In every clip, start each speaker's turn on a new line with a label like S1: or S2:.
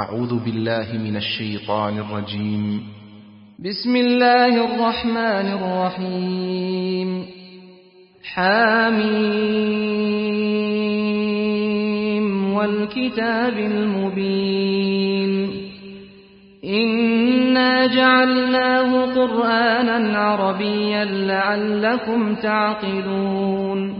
S1: أعوذ بالله من الشيطان الرجيم.
S2: بسم الله الرحمن الرحيم. حاميم والكتاب المبين. إنا جعلناه قرآنا عربيا لعلكم تعقلون.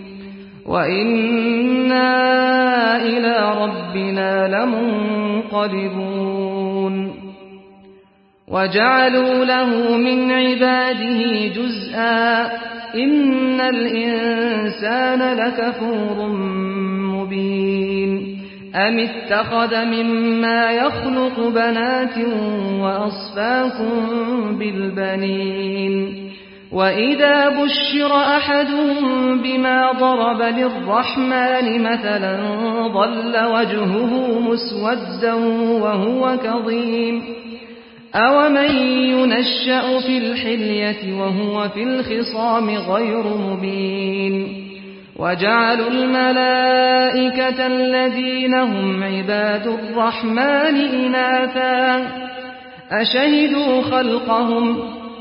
S2: وإنا إلى ربنا لمنقلبون وجعلوا له من عباده جزءا إن الإنسان لكفور مبين أم اتخذ مما يخلق بنات وأصفاكم بالبنين وإذا بشر أحدهم بما ضرب للرحمن مثلا ضل وجهه مسودا وهو كظيم أومن ينشأ في الحلية وهو في الخصام غير مبين وجعلوا الملائكة الذين هم عباد الرحمن إناثا أشهدوا خلقهم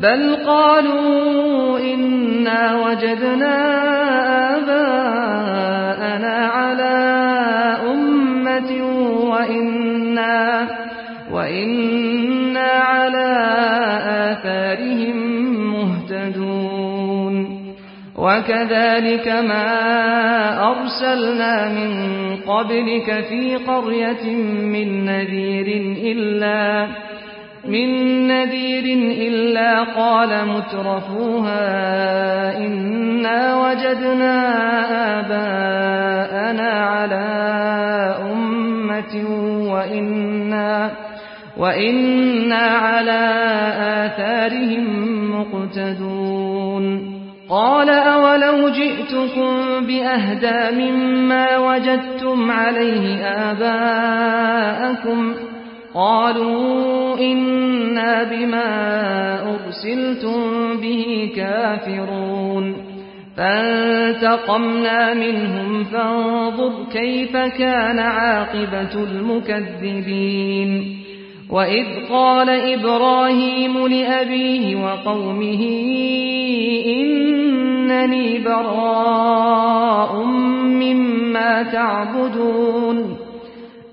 S2: بل قالوا إنا وجدنا آباءنا على أمة وإنا, وإنا على آثارهم مهتدون وكذلك ما أرسلنا من قبلك في قرية من نذير إلا من نذير إلا قال مترفوها إنا وجدنا آباءنا على أمة وإنا, وإنا على آثارهم مقتدون. قال أولو جئتكم بأهدى مما وجدتم عليه آباءكم؟ قالوا إنا بما أرسلتم به كافرون فانتقمنا منهم فانظر كيف كان عاقبة المكذبين وإذ قال إبراهيم لأبيه وقومه إنني براء مما تعبدون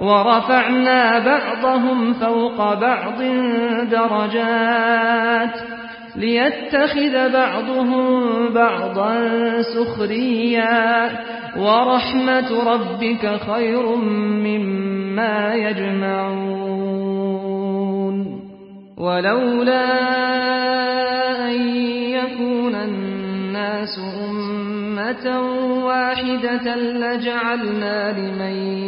S2: ورفعنا بعضهم فوق بعض درجات ليتخذ بعضهم بعضا سخريا ورحمة ربك خير مما يجمعون ولولا أن يكون الناس أمة واحدة لجعلنا لمن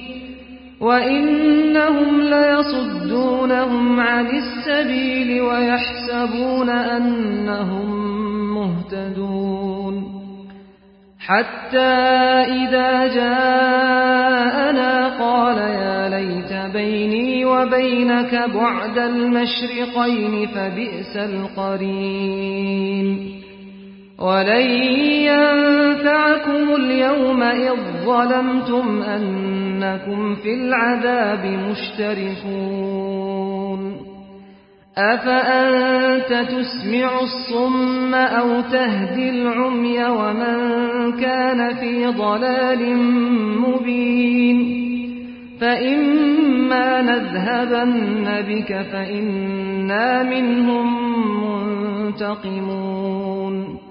S2: وإنهم ليصدونهم عن السبيل ويحسبون أنهم مهتدون حتى إذا جاءنا قال يا ليت بيني وبينك بعد المشرقين فبئس القرين ولن ينفعكم اليوم إذ ظلمتم أنكم في العذاب مشتركون. أفأنت تسمع الصم أو تهدي العمي ومن كان في ضلال مبين؟ فإما نذهبن بك فإنا منهم منتقمون.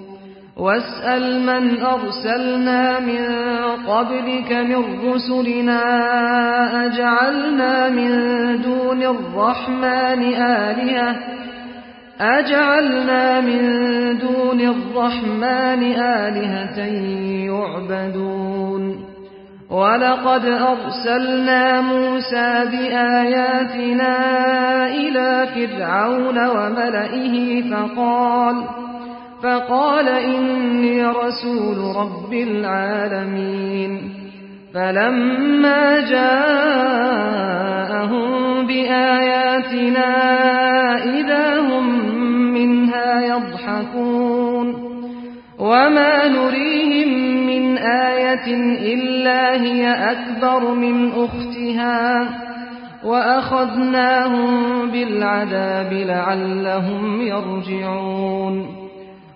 S2: واسأل من أرسلنا من قبلك من رسلنا أجعلنا من دون الرحمن آلهة؟ أجعلنا من دون الرحمن آلهة يعبدون. ولقد أرسلنا موسى بآياتنا إلى فرعون وملئه فقال فقال إني رسول رب العالمين. فلما جاءهم بآياتنا إذا هم منها يضحكون. وما نريهم من آية إلا هي أكبر من أختها. وأخذناهم بالعذاب لعلهم يرجعون.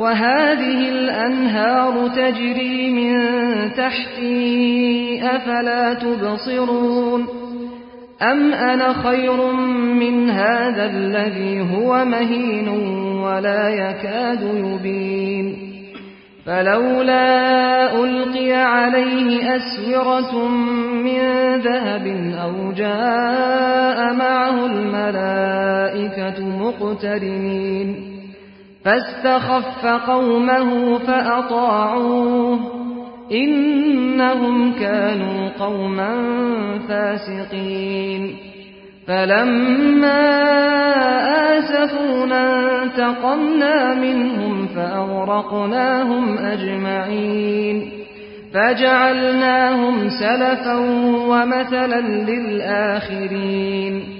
S2: وهذه الأنهار تجري من تحتي أفلا تبصرون؟ أم أنا خير من هذا الذي هو مهين ولا يكاد يبين؟ فلولا ألقي عليه أسورة من ذهب أو جاء معه الملائكة مقترنين. فاستخف قومه فأطاعوه. إنهم كانوا قوما فاسقين. فلما آسفونا انتقمنا منهم فأغرقناهم أجمعين. فجعلناهم سلفا ومثلا للآخرين.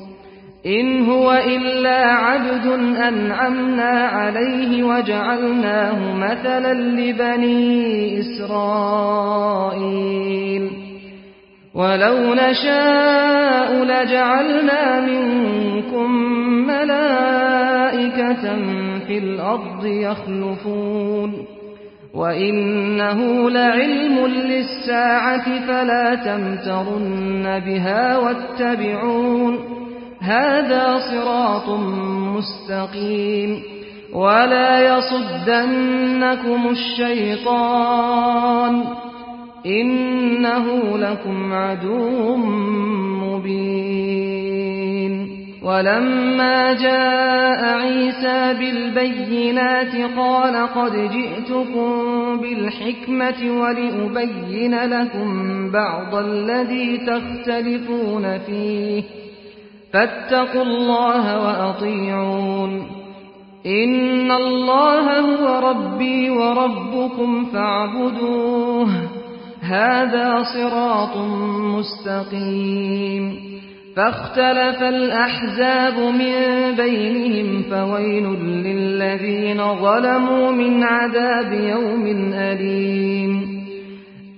S2: إن هو إلا عبد أنعمنا عليه وجعلناه مثلا لبني إسرائيل. ولو نشاء لجعلنا منكم ملائكة في الأرض يخلفون. وإنه لعلم للساعة فلا تمترن بها واتبعون. هذا صراط مستقيم ولا يصدنكم الشيطان إنه لكم عدو مبين ولما جاء عيسى بالبينات قال قد جئتكم بالحكمة ولأبين لكم بعض الذي تختلفون فيه فاتقوا الله وأطيعون. إن الله هو ربي وربكم فاعبدوه. هذا صراط مستقيم. فاختلف الأحزاب من بينهم فويل للذين ظلموا من عذاب يوم أليم.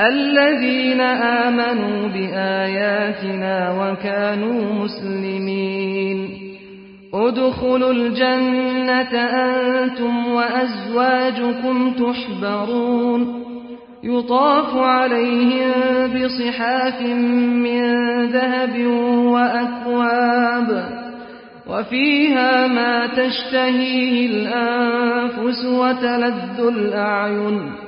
S2: الذين آمنوا بآياتنا وكانوا مسلمين. ادخلوا الجنة أنتم وأزواجكم تحبرون. يطاف عليهم بصحاف من ذهب وأكواب. وفيها ما تشتهيه الأنفس وتلذ الأعين.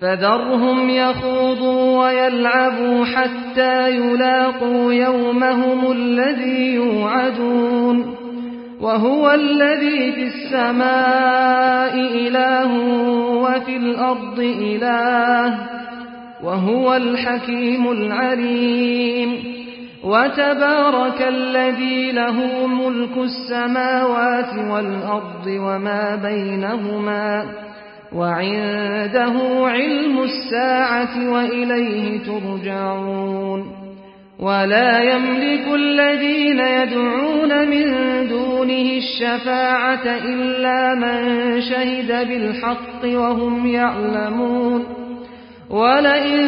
S2: فذرهم يخوضوا ويلعبوا حتى يلاقوا يومهم الذي يوعدون وهو الذي في السماء إله وفي الأرض إله وهو الحكيم العليم وتبارك الذي له ملك السماوات والأرض وما بينهما وعنده علم الساعة وإليه ترجعون. ولا يملك الذين يدعون من دونه الشفاعة إلا من شهد بالحق وهم يعلمون. ولئن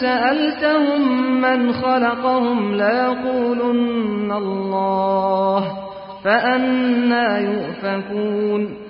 S2: سألتهم من خلقهم ليقولن الله فأنا يؤفكون.